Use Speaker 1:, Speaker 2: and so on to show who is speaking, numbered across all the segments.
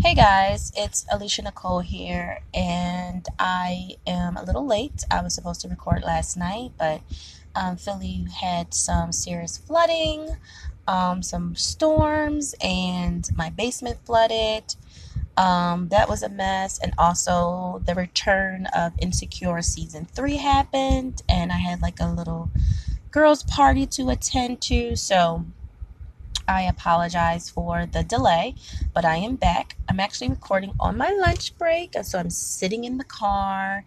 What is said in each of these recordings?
Speaker 1: Hey guys, it's Alicia Nicole here, and I am a little late. I was supposed to record last night, but um, Philly had some serious flooding, um, some storms, and my basement flooded. Um, that was a mess, and also the return of Insecure season three happened, and I had like a little girls' party to attend to, so I apologize for the delay, but I am back. I'm actually recording on my lunch break, and so I'm sitting in the car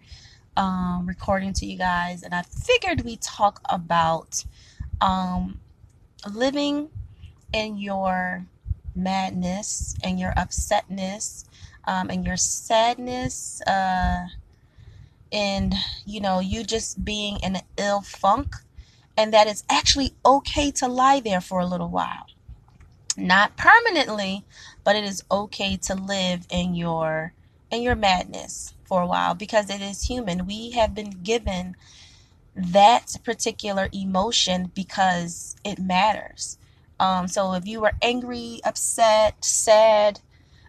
Speaker 1: um, recording to you guys, and I figured we talk about um, living in your madness and your upsetness um, and your sadness, uh, and you know, you just being in an ill funk, and that it's actually okay to lie there for a little while not permanently, but it is okay to live in your in your madness for a while because it is human. We have been given that particular emotion because it matters. Um, so if you were angry, upset, sad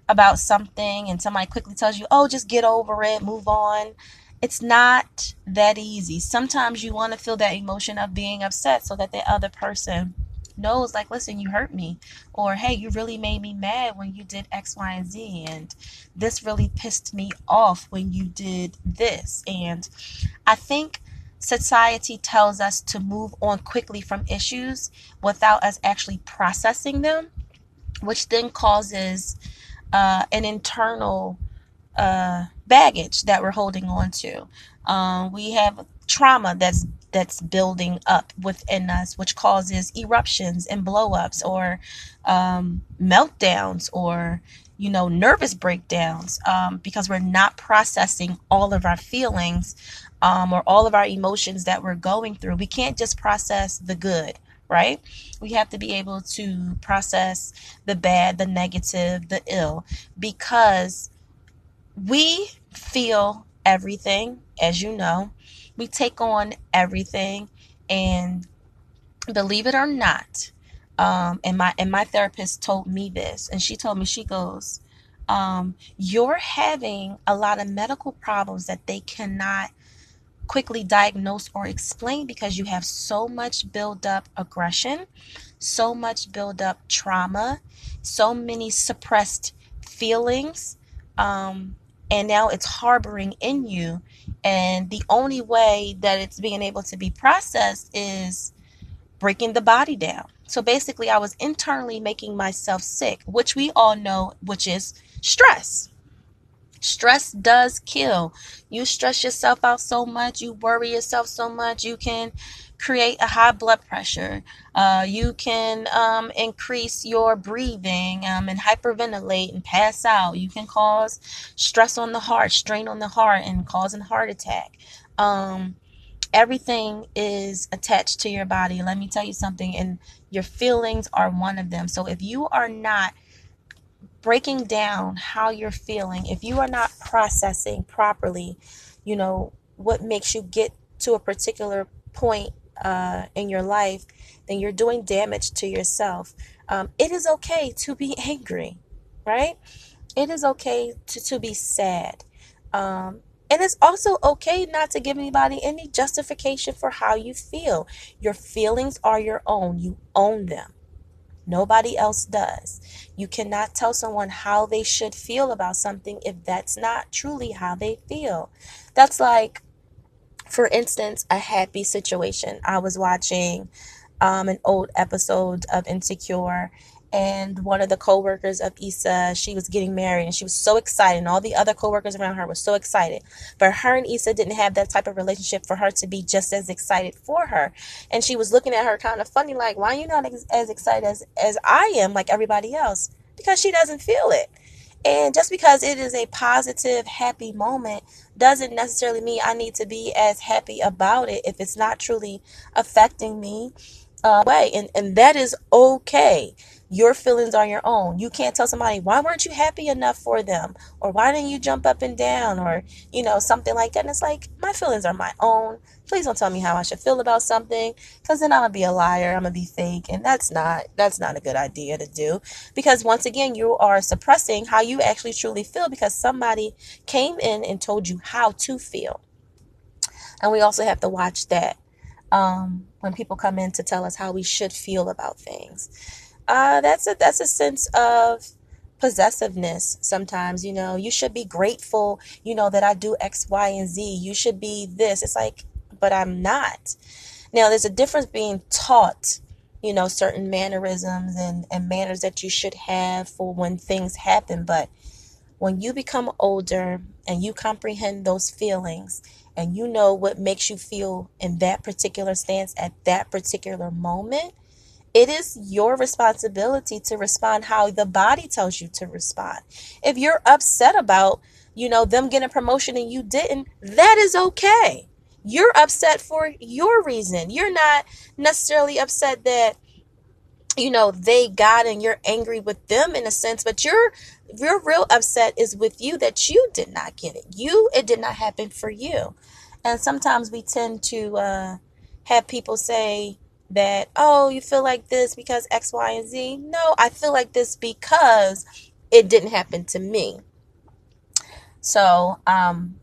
Speaker 1: about something, and somebody quickly tells you, "Oh, just get over it, move on," it's not that easy. Sometimes you want to feel that emotion of being upset so that the other person knows like listen you hurt me or hey you really made me mad when you did x y and z and this really pissed me off when you did this. And i think society tells us to move on quickly from issues without us actually processing them which then causes uh, an internal uh, baggage that we're holding on to. Um, we have trauma that's that's building up within us, which causes eruptions and blowups or um, meltdowns or you know nervous breakdowns um, because we're not processing all of our feelings um, or all of our emotions that we're going through. We can't just process the good, right? We have to be able to process the bad, the negative, the ill because we feel everything, as you know we take on everything and believe it or not um, and my and my therapist told me this and she told me she goes um, you're having a lot of medical problems that they cannot quickly diagnose or explain because you have so much build up aggression so much build up trauma so many suppressed feelings um, and now it's harboring in you and the only way that it's being able to be processed is breaking the body down. So basically i was internally making myself sick which we all know which is stress. Stress does kill. You stress yourself out so much you worry yourself so much you can create a high blood pressure. Uh, you can um, increase your breathing um, and hyperventilate and pass out. You can cause stress on the heart, strain on the heart, and cause a heart attack. Um, everything is attached to your body. Let me tell you something, and your feelings are one of them. So if you are not breaking down how you're feeling, if you are not processing properly, you know, what makes you get to a particular point uh, in your life, then you're doing damage to yourself. Um, it is okay to be angry, right? It is okay to, to be sad. Um, and it's also okay not to give anybody any justification for how you feel. Your feelings are your own, you own them. Nobody else does. You cannot tell someone how they should feel about something if that's not truly how they feel. That's like for instance, a happy situation. I was watching um, an old episode of Insecure, and one of the co-workers of Issa, she was getting married, and she was so excited, and all the other co-workers around her were so excited. But her and Issa didn't have that type of relationship for her to be just as excited for her, and she was looking at her kind of funny, like, "Why are you not ex- as excited as as I am, like everybody else?" Because she doesn't feel it. And just because it is a positive, happy moment doesn't necessarily mean I need to be as happy about it if it's not truly affecting me uh, way. And, and that is okay. Your feelings are your own. You can't tell somebody, why weren't you happy enough for them? Or why didn't you jump up and down? Or, you know, something like that. And it's like, my feelings are my own. Please don't tell me how I should feel about something. Cause then I'm gonna be a liar. I'm gonna be fake. And that's not, that's not a good idea to do. Because once again, you are suppressing how you actually truly feel because somebody came in and told you how to feel. And we also have to watch that. Um, when people come in to tell us how we should feel about things uh, that's a that's a sense of possessiveness sometimes you know. You should be grateful you know that i do x y and z. You should be this. It's like but i'm not. Now there's a difference being taught you know certain mannerisms and and manners that you should have for when things happen. But when you become older and you comprehend those feelings and you know what makes you feel in that particular stance at that particular moment it is your responsibility to respond how the body tells you to respond. If you're upset about, you know, them getting a promotion and you didn't, that is okay. You're upset for your reason. You're not necessarily upset that you know they got and you're angry with them in a sense but your your real upset is with you that you did not get it you it did not happen for you and sometimes we tend to uh, have people say that, oh, you feel like this because X, Y, and Z. No, I feel like this because it didn't happen to me. So, um,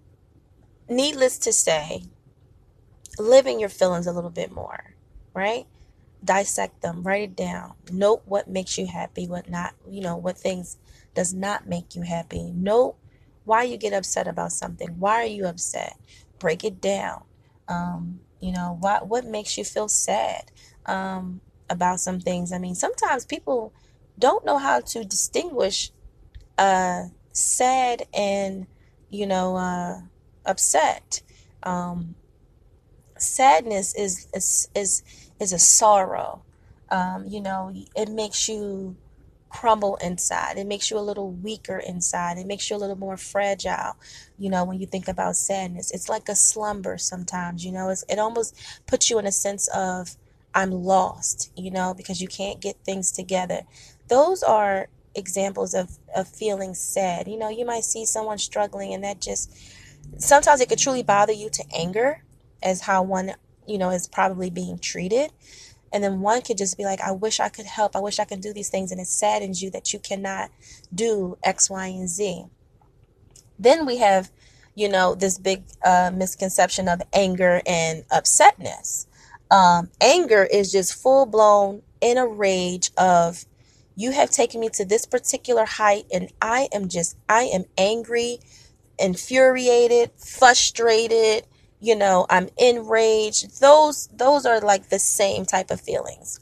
Speaker 1: needless to say, living your feelings a little bit more, right? Dissect them, write it down. Note what makes you happy, what not, you know, what things does not make you happy. Note why you get upset about something. Why are you upset? Break it down. Um, you know, what what makes you feel sad um, about some things? I mean, sometimes people don't know how to distinguish uh, sad and you know uh, upset. Um, sadness is is is is a sorrow. Um, you know, it makes you crumble inside. It makes you a little weaker inside. It makes you a little more fragile, you know, when you think about sadness. It's like a slumber sometimes, you know, it's, it almost puts you in a sense of, I'm lost, you know, because you can't get things together. Those are examples of, of feeling sad. You know, you might see someone struggling and that just, sometimes it could truly bother you to anger as how one, you know, is probably being treated. And then one could just be like, I wish I could help. I wish I could do these things. And it saddens you that you cannot do X, Y, and Z. Then we have, you know, this big uh, misconception of anger and upsetness. Um, anger is just full blown in a rage of, you have taken me to this particular height and I am just, I am angry, infuriated, frustrated, you know, I'm enraged. Those those are like the same type of feelings.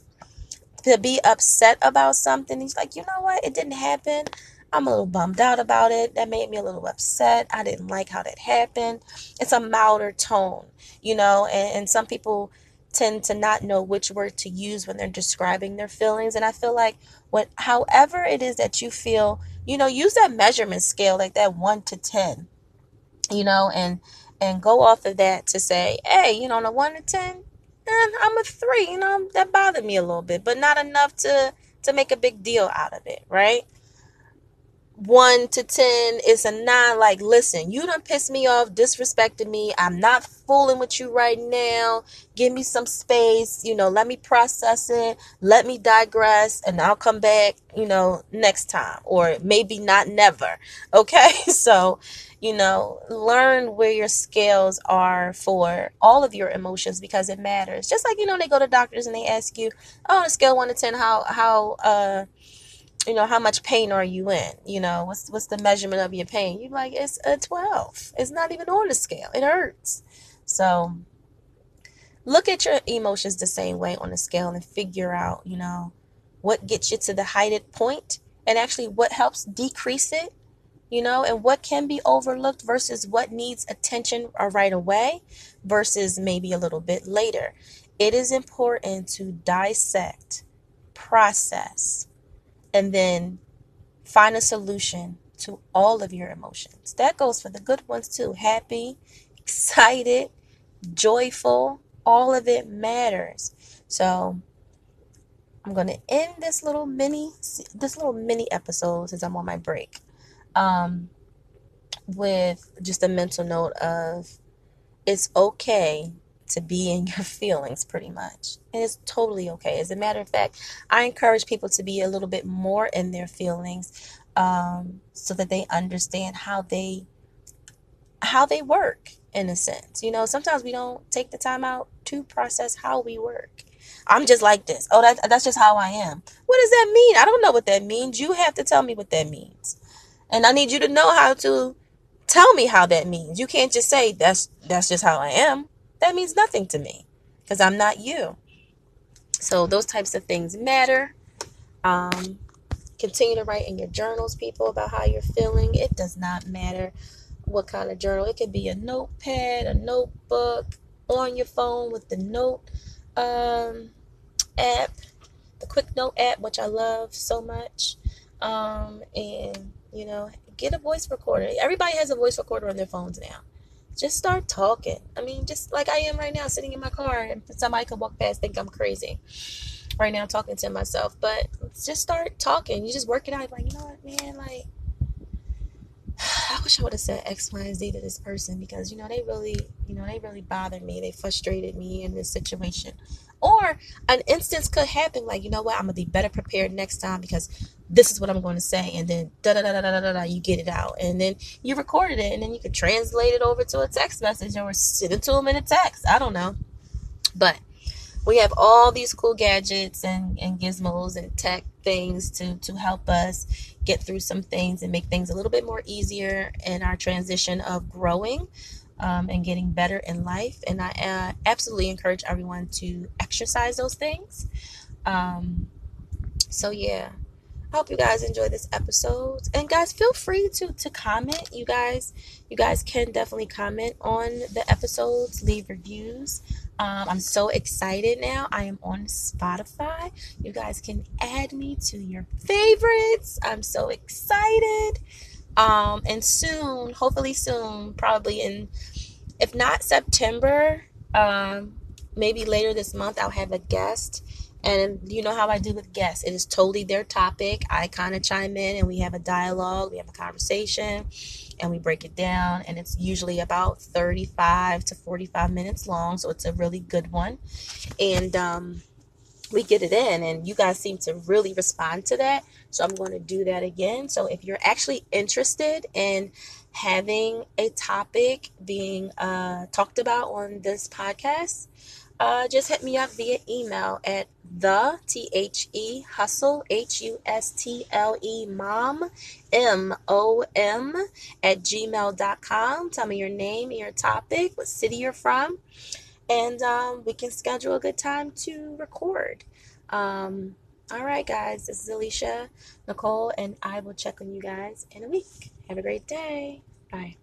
Speaker 1: To be upset about something, he's like, you know what? It didn't happen. I'm a little bummed out about it. That made me a little upset. I didn't like how that happened. It's a milder tone, you know, and, and some people tend to not know which word to use when they're describing their feelings. And I feel like what however it is that you feel, you know, use that measurement scale, like that one to ten, you know, and and go off of that to say, hey, you know, on a one to ten, and I'm a three. You know, that bothered me a little bit, but not enough to to make a big deal out of it, right? One to ten is a nine. Like, listen, you done pissed me off, disrespected me. I'm not fooling with you right now. Give me some space. You know, let me process it. Let me digress, and I'll come back. You know, next time, or maybe not never. Okay, so you know, learn where your scales are for all of your emotions because it matters. Just like you know, they go to doctors and they ask you, "Oh, on a scale one to ten, how how uh." You know how much pain are you in? You know what's what's the measurement of your pain? You're like it's a 12 it's not even on the scale. It hurts. So look at your emotions the same way on the scale and figure out you know what gets you to the heighted point and actually what helps decrease it you know and what can be overlooked versus what needs attention right away versus maybe a little bit later. It is important to dissect process and then find a solution to all of your emotions. That goes for the good ones too. Happy, excited, joyful, all of it matters. So I'm going to end this little mini this little mini episode since I'm on my break. Um, with just a mental note of it's okay to be in your feelings pretty much. And it's totally okay. As a matter of fact, I encourage people to be a little bit more in their feelings um, so that they understand how they how they work in a sense. You know, sometimes we don't take the time out to process how we work. I'm just like this. Oh, that, that's just how I am. What does that mean? I don't know what that means. You have to tell me what that means. And I need you to know how to tell me how that means. You can't just say that's that's just how I am. That means nothing to me because I'm not you. So those types of things matter. Um, continue to write in your journals, people, about how you're feeling. It does not matter what kind of journal. It could be a notepad, a notebook, on your phone with the note um, app, the quick note app, which I love so much. Um, and you know, get a voice recorder. Everybody has a voice recorder on their phones now. Just start talking. I mean, just like I am right now, sitting in my car, and somebody could walk past, think I'm crazy. Right now, talking to myself, but just start talking. You just work it out. Like, you know what, man? Like, I wish I would have said X, Y, and Z to this person because you know they really, you know, they really bothered me. They frustrated me in this situation. Or an instance could happen like, you know what, I'm gonna be better prepared next time because this is what I'm going to say, and then da da da da da da da, you get it out, and then you recorded it, and then you could translate it over to a text message or send it to them in a text. I don't know, but we have all these cool gadgets and, and gizmos and tech things to to help us get through some things and make things a little bit more easier in our transition of growing um, and getting better in life. And I uh, absolutely encourage everyone to exercise those things. Um, so yeah, I hope you guys enjoy this episode. And guys, feel free to to comment. You guys, you guys can definitely comment on the episodes, leave reviews. Um, I'm so excited now. I am on Spotify. You guys can add me to your favorites. I'm so excited. Um, and soon, hopefully soon, probably in, if not September, um, maybe later this month, I'll have a guest and you know how I do with guests. It is totally their topic. I kind of chime in and we have a dialogue, we have a conversation, and we break it down. And it's usually about 35 to 45 minutes long. So it's a really good one. And um, we get it in, and you guys seem to really respond to that. So I'm going to do that again. So if you're actually interested in having a topic being uh, talked about on this podcast, uh, just hit me up via email at the T H E hustle H U S T L E mom M O M at gmail.com. Tell me your name, your topic, what city you're from, and um, we can schedule a good time to record. Um, all right, guys, this is Alicia Nicole, and I will check on you guys in a week. Have a great day. Bye.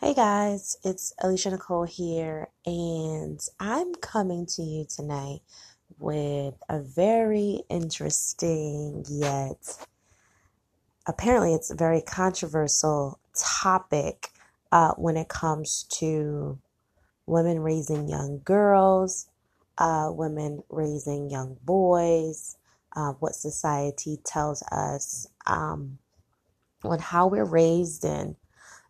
Speaker 1: Hey guys, it's Alicia Nicole here, and I'm coming to you tonight with a very interesting yet apparently it's a very controversial topic uh, when it comes to women raising young girls, uh, women raising young boys, uh, what society tells us um, on how we're raised and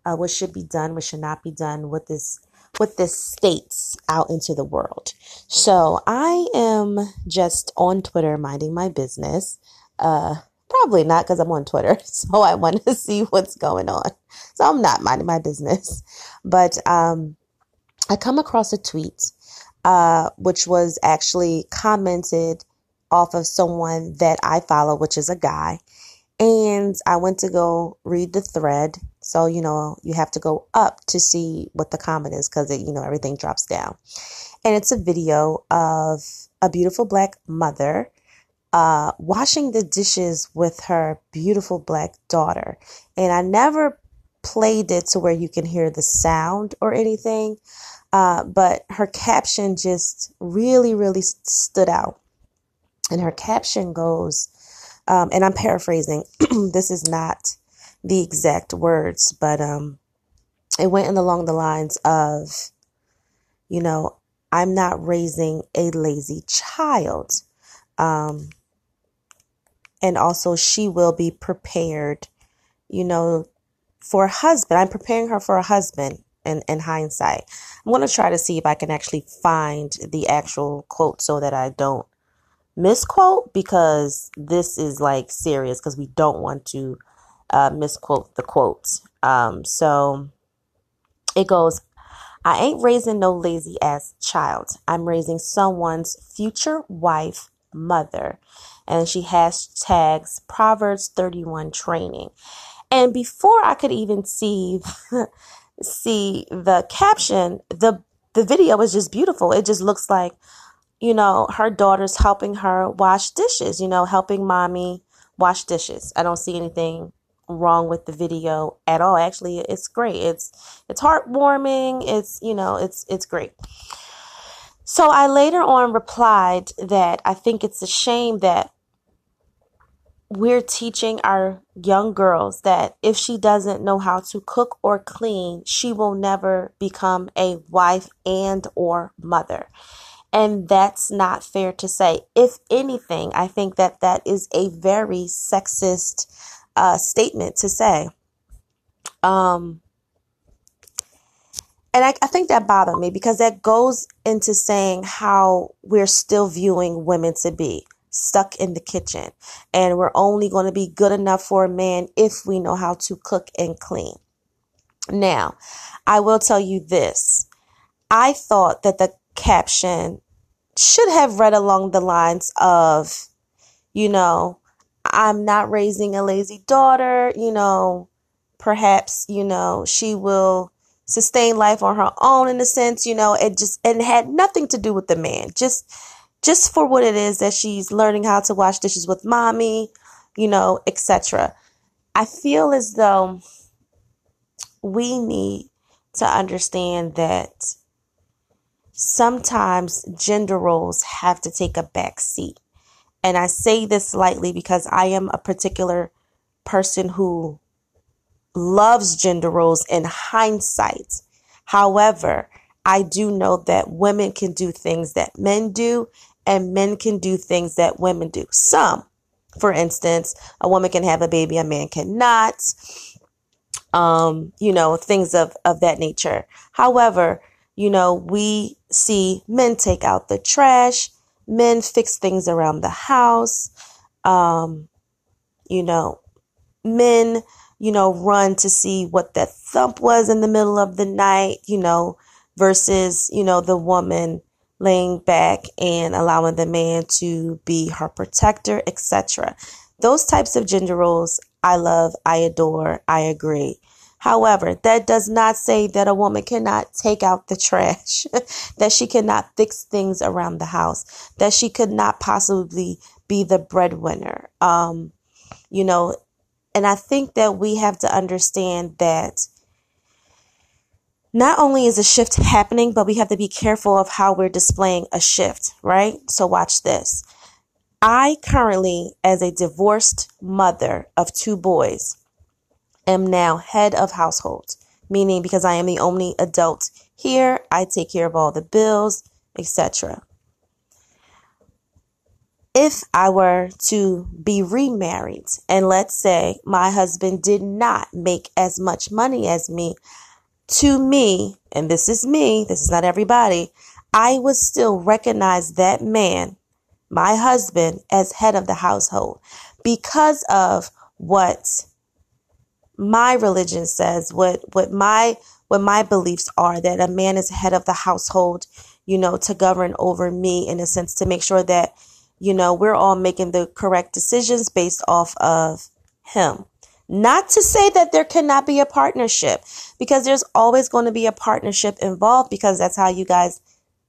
Speaker 1: uh, what should be done, what should not be done, what this what this states out into the world. So I am just on Twitter minding my business. Uh, probably not because I'm on Twitter, so I want to see what's going on. So I'm not minding my business, but um, I come across a tweet uh, which was actually commented off of someone that I follow, which is a guy, and I went to go read the thread. So, you know, you have to go up to see what the comment is because, you know, everything drops down. And it's a video of a beautiful black mother uh, washing the dishes with her beautiful black daughter. And I never played it to where you can hear the sound or anything, uh, but her caption just really, really stood out. And her caption goes, um, and I'm paraphrasing. this is not the exact words, but um, it went in along the lines of, you know, I'm not raising a lazy child. Um, and also, she will be prepared, you know, for a husband. I'm preparing her for a husband in, in hindsight. I'm going to try to see if I can actually find the actual quote so that I don't misquote because this is like serious because we don't want to uh, misquote the quotes. Um, so it goes, I ain't raising no lazy ass child. I'm raising someone's future wife, mother. And she hashtags Proverbs 31 training. And before I could even see see the caption, the the video is just beautiful. It just looks like, you know, her daughter's helping her wash dishes, you know, helping mommy wash dishes. I don't see anything wrong with the video at all. Actually, it's great. It's it's heartwarming. It's, you know, it's it's great. So I later on replied that I think it's a shame that we're teaching our young girls that if she doesn't know how to cook or clean, she will never become a wife and or mother. And that's not fair to say. If anything, I think that that is a very sexist uh, statement to say. Um, and I, I think that bothered me because that goes into saying how we're still viewing women to be stuck in the kitchen. And we're only going to be good enough for a man if we know how to cook and clean. Now, I will tell you this. I thought that the caption should have read along the lines of, you know, I'm not raising a lazy daughter, you know, perhaps, you know, she will sustain life on her own in a sense, you know, it just, and had nothing to do with the man. Just, just for what it is that she's learning how to wash dishes with mommy, you know, etc. I feel as though we need to understand that sometimes gender roles have to take a back seat. And I say this lightly because I am a particular person who loves gender roles in hindsight. However, I do know that women can do things that men do and men can do things that women do. Some, for instance, a woman can have a baby, a man cannot. Um, you know, things of, of that nature. However, you know, we see men take out the trash, men fix things around the house, um, you know, men, you know, run to see what that thump was in the middle of the night, you know, versus, you know, the woman laying back and allowing the man to be her protector, etc. Those types of gender roles I love, I adore, I agree. However, that does not say that a woman cannot take out the trash, that she cannot fix things around the house, that she could not possibly be the breadwinner. Um, you know, and I think that we have to understand that not only is a shift happening, but we have to be careful of how we're displaying a shift, right? So watch this. I currently, as a divorced mother of two boys, am now head of household, meaning because I am the only adult here, I take care of all the bills, etc. If I were to be remarried and let's say my husband did not make as much money as me, to me, and this is me, this is not everybody, I would still recognize that man, my husband, as head of the household because of what my religion says, what, what my, what my beliefs are that a man is head of the household, you know, to govern over me in a sense to make sure that, you know, we're all making the correct decisions based off of him. Not to say that there cannot be a partnership because there's always going to be a partnership involved because that's how you guys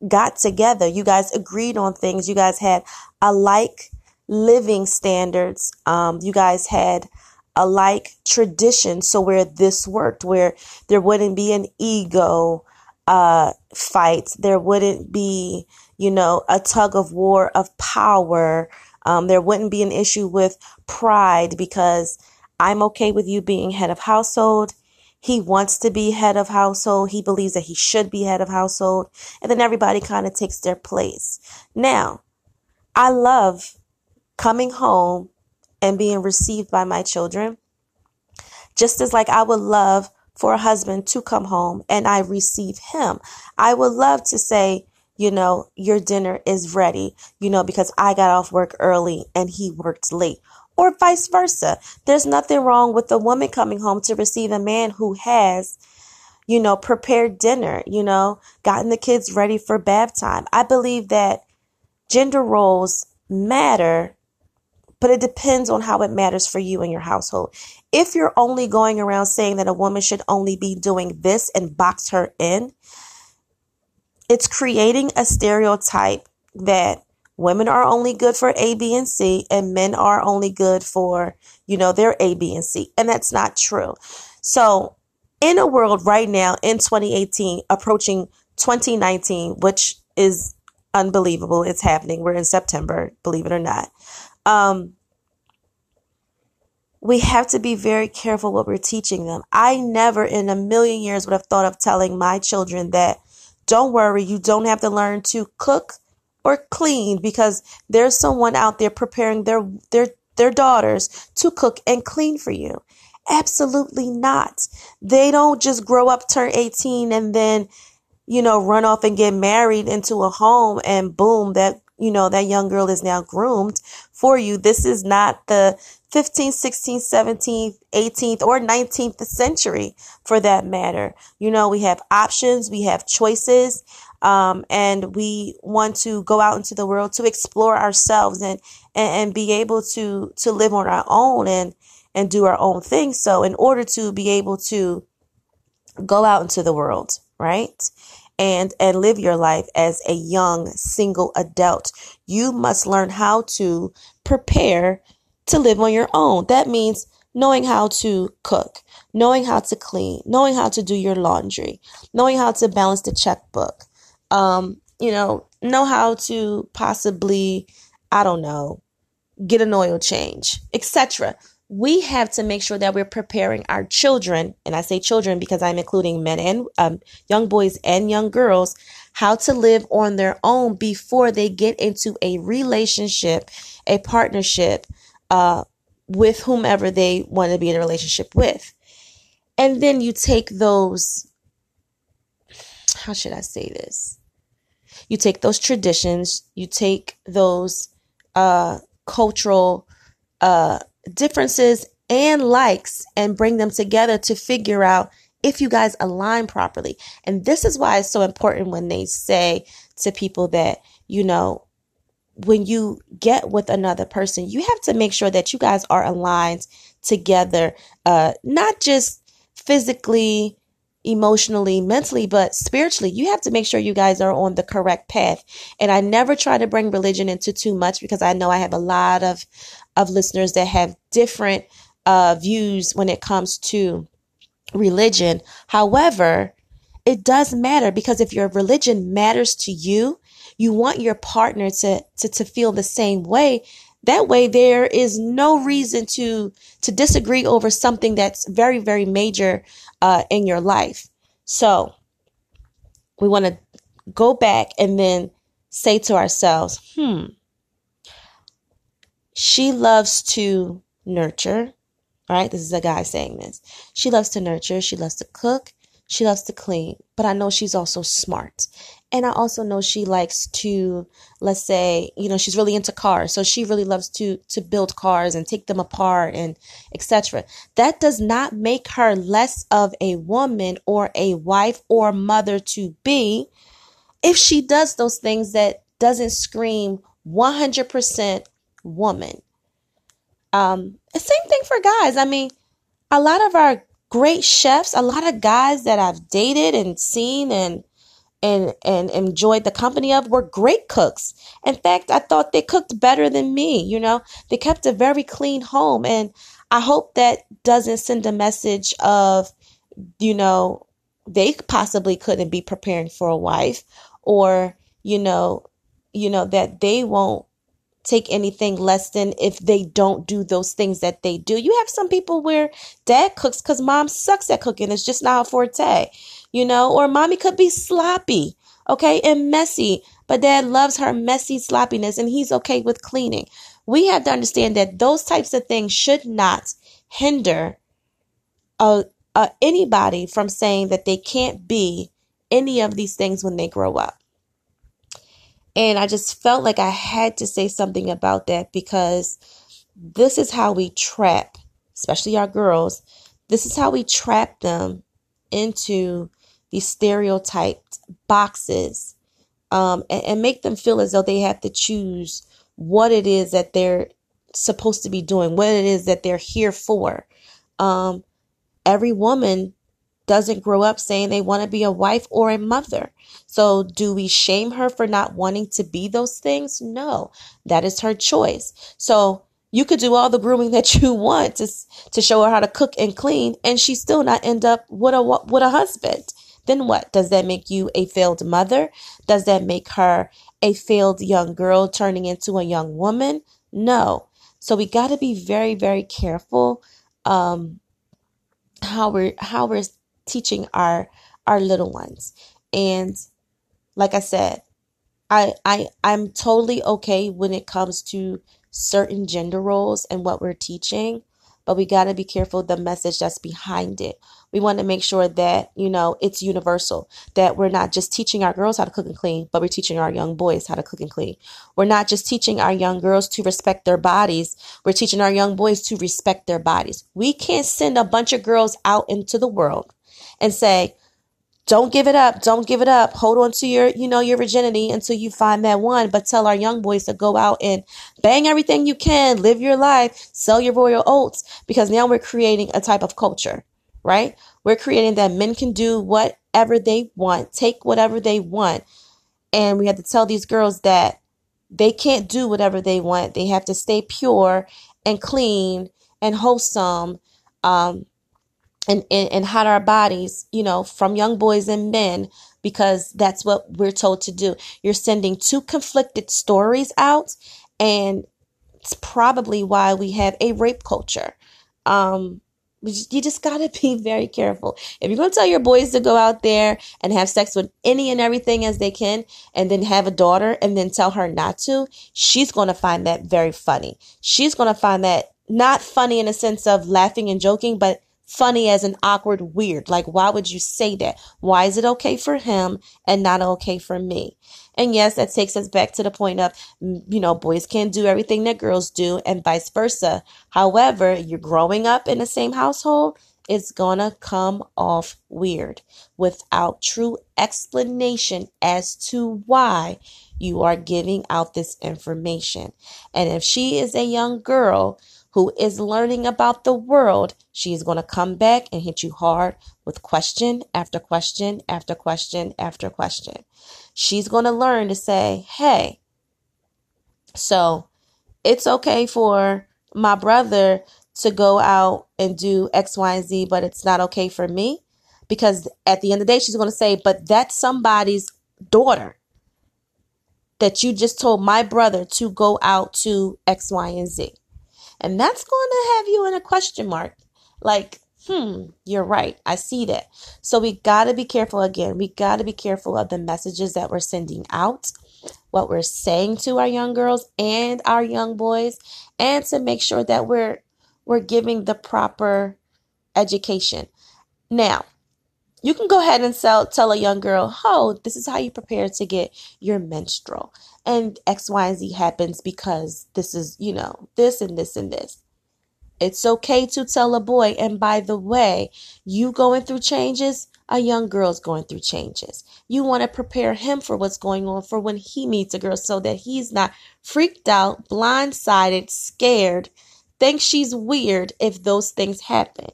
Speaker 1: got together. You guys agreed on things. You guys had alike living standards. Um, you guys had alike traditions. So where this worked, where there wouldn't be an ego, uh, fight. There wouldn't be, you know, a tug of war of power. Um, there wouldn't be an issue with pride because I'm okay with you being head of household. He wants to be head of household. He believes that he should be head of household. And then everybody kind of takes their place. Now, I love coming home and being received by my children. Just as like I would love for a husband to come home and I receive him. I would love to say, you know, your dinner is ready, you know, because I got off work early and he worked late or vice versa. There's nothing wrong with a woman coming home to receive a man who has, you know, prepared dinner, you know, gotten the kids ready for bath time. I believe that gender roles matter, but it depends on how it matters for you and your household. If you're only going around saying that a woman should only be doing this and box her in, it's creating a stereotype that women are only good for A, B, and C, and men are only good for, you know, their A, B, and C. And that's not true. So, in a world right now in 2018, approaching 2019, which is unbelievable, it's happening. We're in September, believe it or not. Um, we have to be very careful what we're teaching them. I never in a million years would have thought of telling my children that don't worry, you don't have to learn to cook or clean because there's someone out there preparing their their their daughters to cook and clean for you. Absolutely not. They don't just grow up, turn 18 and then, you know, run off and get married into a home and boom, that you know, that young girl is now groomed for you. This is not the 15th, 16th, 17th, 18th, or 19th century for that matter. You know, we have options, we have choices, um, and we want to go out into the world to explore ourselves and, and, and be able to, to live on our own and, and do our own thing. So in order to be able to go out into the world, right? and and live your life as a young single adult. You must learn how to prepare to live on your own. That means knowing how to cook, knowing how to clean, knowing how to do your laundry, knowing how to balance the checkbook. Um, you know, know how to possibly, I don't know, get an oil change, etc we have to make sure that we're preparing our children, and I say children because I'm including men and um, young boys and young girls, how to live on their own before they get into a relationship, a partnership uh, with whomever they want to be in a relationship with. And then you take those, how should I say this? You take those traditions, you take those uh, cultural uh, differences and likes and bring them together to figure out if you guys align properly. And this is why it's so important when they say to people that, you know, when you get with another person, you have to make sure that you guys are aligned together, uh, not just physically, emotionally, mentally, but spiritually. You have to make sure you guys are on the correct path. And I never try to bring religion into too much because I know I have a lot of of listeners that have different uh, views when it comes to religion. However, it does matter because if your religion matters to you, you want your partner to, to, to feel the same way. That way there is no reason to, to disagree over something that's very, very major, uh, in your life. So we want to go back and then say to ourselves, hmm, she loves to nurture. All right, this is a guy saying this. She loves to nurture, she loves to cook, she loves to clean, but I know she's also smart. And I also know she likes to, let's say, you know, she's really into cars. So she really loves to to build cars and take them apart and etc. That does not make her less of a woman or a wife or mother to be if she does those things that doesn't scream 100% woman. Um, same thing for guys. I mean, a lot of our great chefs, a lot of guys that I've dated and seen and and and enjoyed the company of were great cooks. In fact, I thought they cooked better than me, you know. They kept a very clean home and I hope that doesn't send a message of you know, they possibly couldn't be preparing for a wife or you know, you know that they won't take anything less than if they don't do those things that they do. You have some people where dad cooks because mom sucks at cooking. It's just not a forte, you know, or mommy could be sloppy, okay, and messy, but dad loves her messy sloppiness and he's okay with cleaning. we have to understand that those types of things should not hinder uh, anybody from saying that they can't be any of these things when they grow up. And I just felt like I had to say something about that because this is how we trap, especially our girls, this is how we trap them into these stereotyped boxes um, and, and make them feel as though they have to choose what it is that they're supposed to be doing, what it is that they're here for. Um, every woman doesn't grow up saying they want to be a wife or a mother. So, do we shame her for not wanting to be those things? No, that is her choice. So, you could do all the grooming that you want to to show her how to cook and clean, and she still not end up with a with a husband. Then what? Does that make you a failed mother? Does that make her a failed young girl turning into a young woman? No. So we got to be very very careful um, how we're how we're teaching our our little ones. And like I said, I I I'm totally okay when it comes to certain gender roles and what we're teaching, but we got to be careful the message that's behind it. We want to make sure that, you know, it's universal, that we're not just teaching our girls how to cook and clean, but we're teaching our young boys how to cook and clean. We're not just teaching our young girls to respect their bodies, we're teaching our young boys to respect their bodies. We can't send a bunch of girls out into the world and say, don't give it up. Don't give it up. Hold on to your, you know, your virginity until you find that one. But tell our young boys to go out and bang everything you can, live your life, sell your royal oats, because now we're creating a type of culture, right? We're creating that men can do whatever they want, take whatever they want. And we have to tell these girls that they can't do whatever they want. They have to stay pure and clean and wholesome. Um, and, and, and hide our bodies, you know, from young boys and men because that's what we're told to do. You're sending two conflicted stories out, and it's probably why we have a rape culture. Um, you just got to be very careful. If you're to tell your boys to go out there and have sex with any and everything as they can, and then have a daughter and then tell her not to, she's to find that very funny. She's to find that not funny in a sense of laughing and joking, but funny as an awkward weird. Like, why would you say that? Why is it okay for him and not okay for me? And yes, that takes us back to the point of, mm, you know, boys can't do everything that girls do and vice versa. However, you're growing up in the same household, it's gonna come off weird without true explanation as to why you are giving out this information. And if she is a young girl who is learning about the world, she is going to come back and hit you hard with question after question after question after question. She's going to learn to say, hey, so it's okay for my brother to go out and do X, Y, and Z, but it's not okay for me. Because at the end of the day, she's going to say, but that's somebody's daughter that you just told my brother to go out to X, Y, and Z. And that's going to have you in a question mark. Like, hmm, you're right. I see that. So we got to be careful again. We got to be careful of the messages that we're sending out, what we're saying to our young girls and our young boys, and to make sure that we're we're giving the proper education. Now, you can go ahead and sell, tell a young girl, oh, this is how you prepare to get your menstrual. And X, Y, and Z happens because this is, you know, this and this and this. It's okay to tell a boy, and by the way, you going through changes, a young girl's going through changes. You want to prepare him for what's going on for when he meets a girl so that he's not freaked out, blindsided, scared, thinks she's weird if those things happen.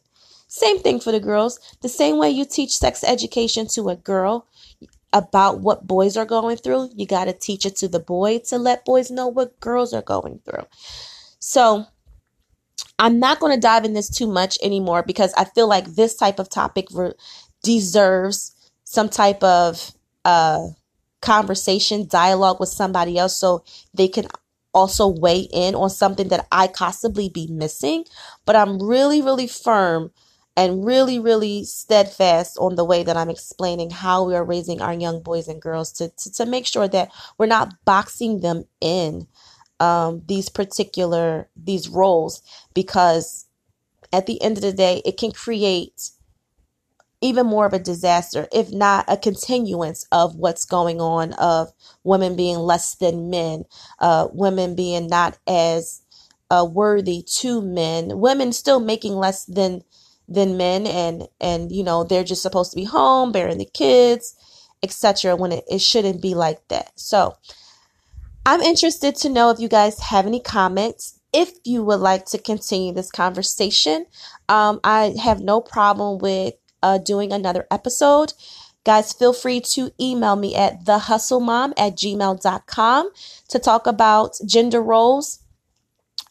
Speaker 1: Same thing for the girls. The same way you teach sex education to a girl about what boys are going through, you got to teach it to the boy to let boys know what girls are going through. So, I'm not going to dive in this too much anymore because I feel like this type of topic re- deserves some type of uh, conversation, dialogue with somebody else so they can also weigh in on something that I possibly be missing. But I'm really, really firm and really, really steadfast on the way that I'm explaining how we are raising our young boys and girls to, to, to make sure that we're not boxing them in um, these particular these roles because at the end of the day it can create even more of a disaster if not a continuance of what's going on of women being less than men uh, women being not as uh, worthy to men women still making less than than men and and you know they're just supposed to be home bearing the kids etc when it, it shouldn't be like that so I'm interested to know if you guys have any comments. If you would like to continue this conversation, um, I have no problem with uh, doing another episode. Guys, feel free to email me at thehustlemom at gmail.com to talk about gender roles.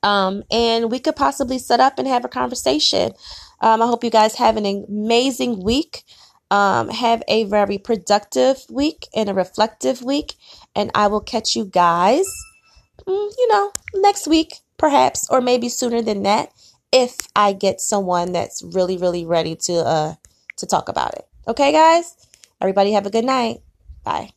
Speaker 1: Um, and we could possibly set up and have a conversation. Um, I hope you guys have an amazing week. Um, have a very productive week and a reflective week. And I will catch you guys, mm, you know, next week, perhaps, or maybe sooner than that, if I get someone that's really, really ready to uh to talk about it. Okay, guys? Everybody have a good night. Bye.